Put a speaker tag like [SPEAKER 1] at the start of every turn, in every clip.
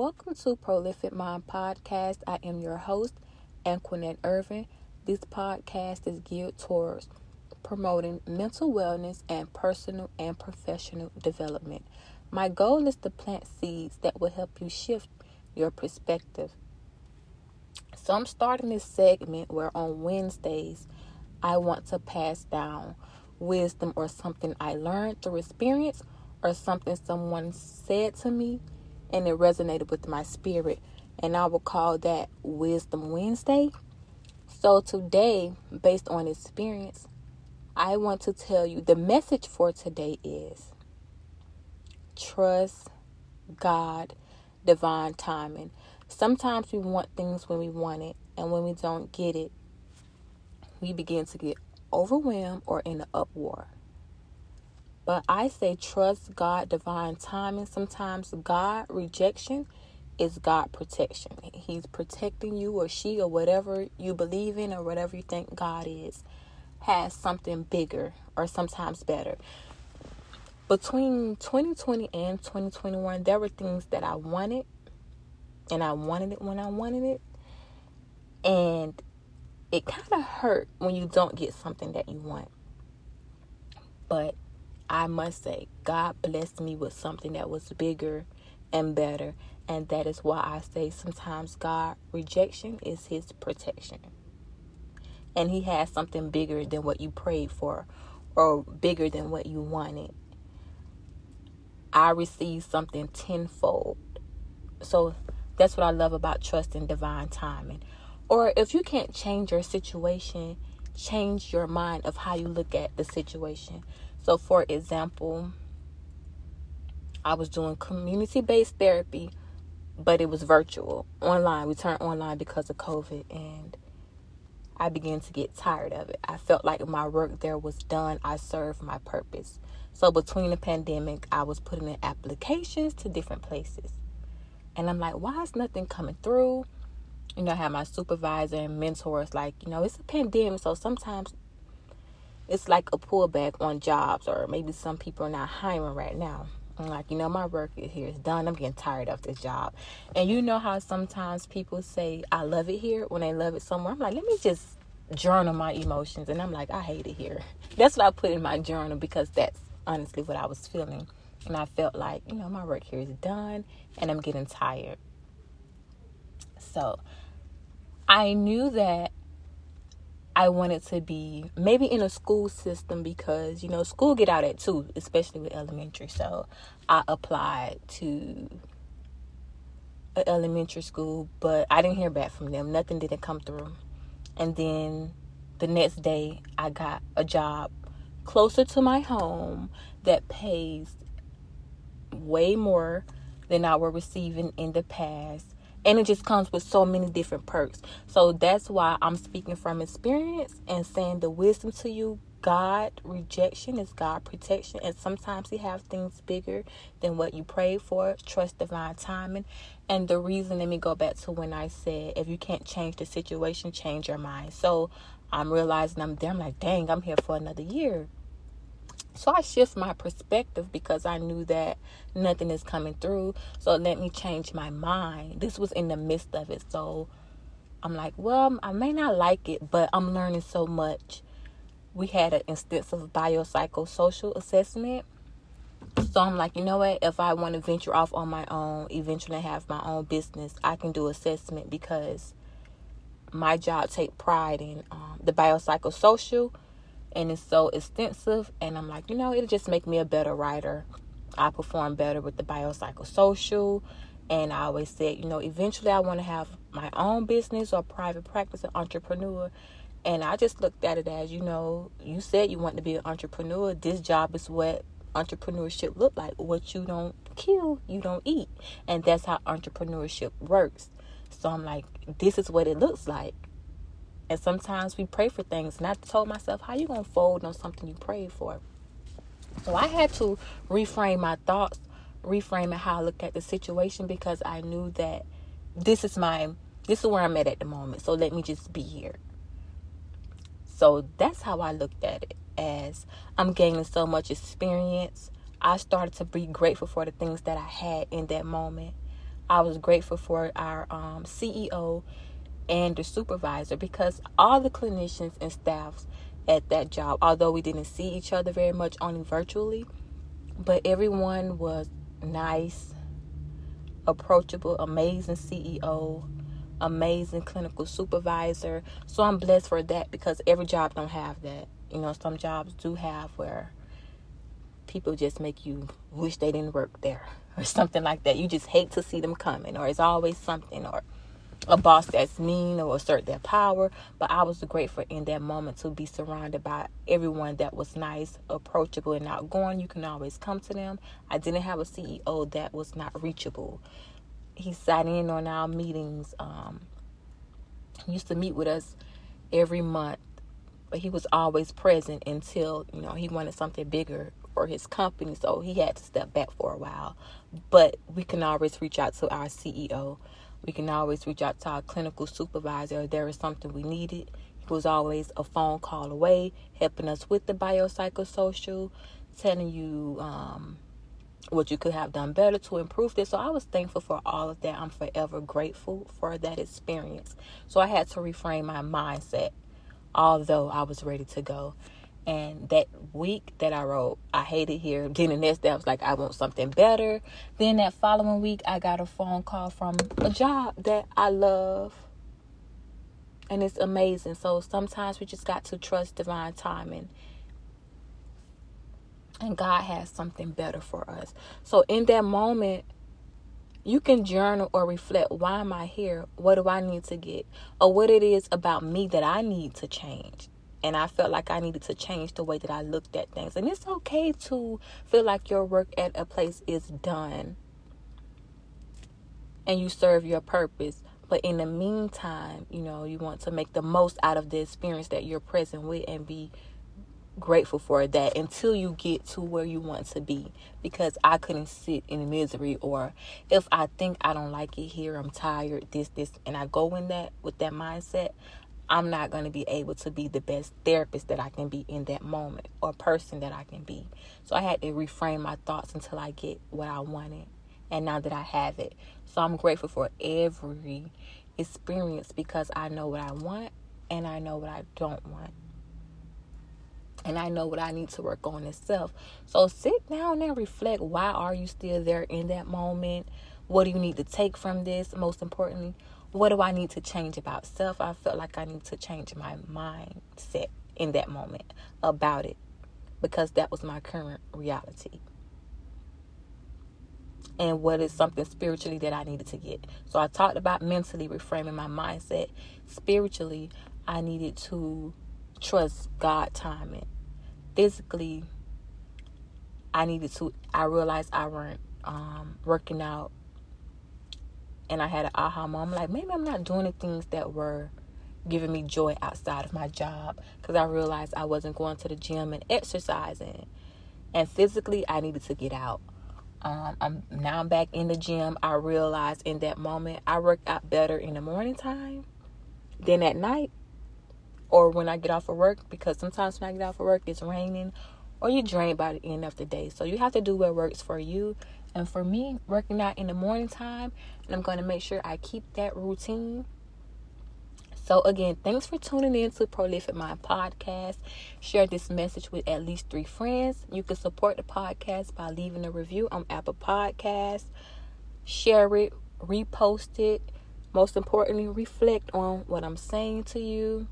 [SPEAKER 1] Welcome to Prolific Mind Podcast. I am your host, Anquinette Irvin. This podcast is geared towards promoting mental wellness and personal and professional development. My goal is to plant seeds that will help you shift your perspective. So, I'm starting this segment where on Wednesdays I want to pass down wisdom or something I learned through experience or something someone said to me and it resonated with my spirit. And I will call that Wisdom Wednesday. So today, based on experience, I want to tell you the message for today is trust God, divine timing. Sometimes we want things when we want it, and when we don't get it, we begin to get overwhelmed or in an uproar. But I say trust God, divine timing. Sometimes God rejection is God protection. He's protecting you or she or whatever you believe in or whatever you think God is has something bigger or sometimes better. Between 2020 and 2021, there were things that I wanted and I wanted it when I wanted it. And it kind of hurt when you don't get something that you want. But I must say, God blessed me with something that was bigger and better. And that is why I say sometimes God rejection is his protection. And he has something bigger than what you prayed for or bigger than what you wanted. I received something tenfold. So that's what I love about trusting divine timing. Or if you can't change your situation, change your mind of how you look at the situation. So, for example, I was doing community based therapy, but it was virtual, online. We turned online because of COVID, and I began to get tired of it. I felt like my work there was done, I served my purpose. So, between the pandemic, I was putting in applications to different places. And I'm like, why is nothing coming through? You know, I have my supervisor and mentors like, you know, it's a pandemic, so sometimes it's like a pullback on jobs or maybe some people are not hiring right now. I'm like, you know, my work here is done. I'm getting tired of this job. And you know how sometimes people say, I love it here when they love it somewhere. I'm like, let me just journal my emotions. And I'm like, I hate it here. That's what I put in my journal because that's honestly what I was feeling. And I felt like, you know, my work here is done and I'm getting tired. So I knew that I wanted to be maybe in a school system because you know school get out at two, especially with elementary. So I applied to an elementary school, but I didn't hear back from them. Nothing didn't come through. And then the next day, I got a job closer to my home that pays way more than I were receiving in the past and it just comes with so many different perks. So that's why I'm speaking from experience and saying the wisdom to you. God rejection is God protection, and sometimes He have things bigger than what you pray for. Trust divine timing, and the reason. Let me go back to when I said, if you can't change the situation, change your mind. So I'm realizing I'm there. I'm like, dang, I'm here for another year. So I shift my perspective because I knew that nothing is coming through. So let me change my mind. This was in the midst of it. So I'm like, well, I may not like it, but I'm learning so much. We had an extensive biopsychosocial assessment. So I'm like, you know what? If I want to venture off on my own, eventually have my own business, I can do assessment because my job take pride in um, the biopsychosocial and it's so extensive and i'm like you know it'll just make me a better writer. I perform better with the biopsychosocial and i always said you know eventually i want to have my own business or private practice an entrepreneur and i just looked at it as you know you said you want to be an entrepreneur. This job is what entrepreneurship look like. What you don't kill you don't eat. And that's how entrepreneurship works. So i'm like this is what it looks like and sometimes we pray for things. And I told myself, how you going to fold on something you prayed for? So I had to reframe my thoughts, reframe how I looked at the situation because I knew that this is my this is where I'm at at the moment. So let me just be here. So that's how I looked at it as I'm gaining so much experience. I started to be grateful for the things that I had in that moment. I was grateful for our um, CEO and the supervisor because all the clinicians and staffs at that job, although we didn't see each other very much, only virtually, but everyone was nice, approachable, amazing CEO, amazing clinical supervisor. So I'm blessed for that because every job don't have that. You know, some jobs do have where people just make you wish they didn't work there or something like that. You just hate to see them coming or it's always something or a boss that's mean or assert their power. But I was grateful in that moment to be surrounded by everyone that was nice, approachable, and outgoing. You can always come to them. I didn't have a CEO that was not reachable. He sat in on our meetings. Um, he used to meet with us every month, but he was always present until you know he wanted something bigger for his company, so he had to step back for a while. But we can always reach out to our CEO we can always reach out to our clinical supervisor if there is something we needed. He was always a phone call away, helping us with the biopsychosocial, telling you um, what you could have done better to improve this. So I was thankful for all of that. I'm forever grateful for that experience. So I had to reframe my mindset, although I was ready to go. And that week that I wrote, I hate it here. Then the next day, I was like, I want something better. Then that following week, I got a phone call from a job that I love. And it's amazing. So sometimes we just got to trust divine timing. And God has something better for us. So in that moment, you can journal or reflect why am I here? What do I need to get? Or what it is about me that I need to change and I felt like I needed to change the way that I looked at things. And it's okay to feel like your work at a place is done and you serve your purpose. But in the meantime, you know, you want to make the most out of the experience that you're present with and be grateful for that until you get to where you want to be because I couldn't sit in misery or if I think I don't like it here, I'm tired, this, this, and I go in that with that mindset, I'm not going to be able to be the best therapist that I can be in that moment or person that I can be. So I had to reframe my thoughts until I get what I wanted. And now that I have it. So I'm grateful for every experience because I know what I want and I know what I don't want. And I know what I need to work on itself. So sit down and reflect. Why are you still there in that moment? What do you need to take from this? Most importantly, what do I need to change about self? I felt like I need to change my mindset in that moment about it because that was my current reality. And what is something spiritually that I needed to get. So I talked about mentally reframing my mindset. Spiritually, I needed to trust God timing. Physically, I needed to, I realized I weren't um, working out and I had an aha moment like maybe I'm not doing the things that were giving me joy outside of my job because I realized I wasn't going to the gym and exercising and physically I needed to get out. Um, I'm now I'm back in the gym. I realized in that moment I work out better in the morning time than at night or when I get off of work because sometimes when I get off of work it's raining or you drain by the end of the day. So you have to do what works for you and for me, working out in the morning time, and I'm going to make sure I keep that routine. So, again, thanks for tuning in to Prolific Mind Podcast. Share this message with at least three friends. You can support the podcast by leaving a review on Apple Podcasts. Share it, repost it. Most importantly, reflect on what I'm saying to you.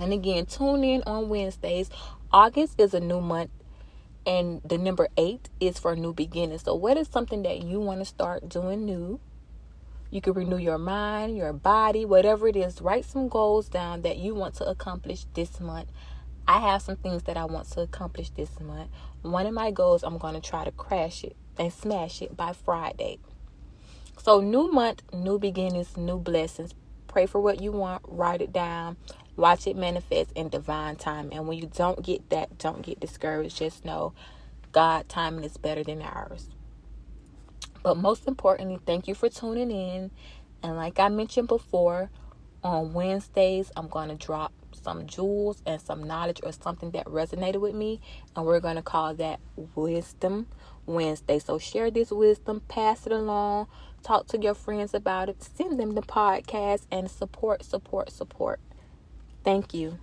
[SPEAKER 1] And again, tune in on Wednesdays. August is a new month and the number eight is for new beginnings. So, what is something that you want to start doing new? You can renew your mind, your body, whatever it is. Write some goals down that you want to accomplish this month. I have some things that I want to accomplish this month. One of my goals, I'm going to try to crash it and smash it by Friday. So, new month, new beginnings, new blessings. Pray for what you want, write it down, Watch it manifest in divine time. And when you don't get that, don't get discouraged. Just know God timing is better than ours. But most importantly, thank you for tuning in. And like I mentioned before, on Wednesdays, I'm going to drop some jewels and some knowledge or something that resonated with me. And we're going to call that Wisdom Wednesday. So share this wisdom, pass it along Talk to your friends about it. Send them the podcast and support, support, support. Thank you.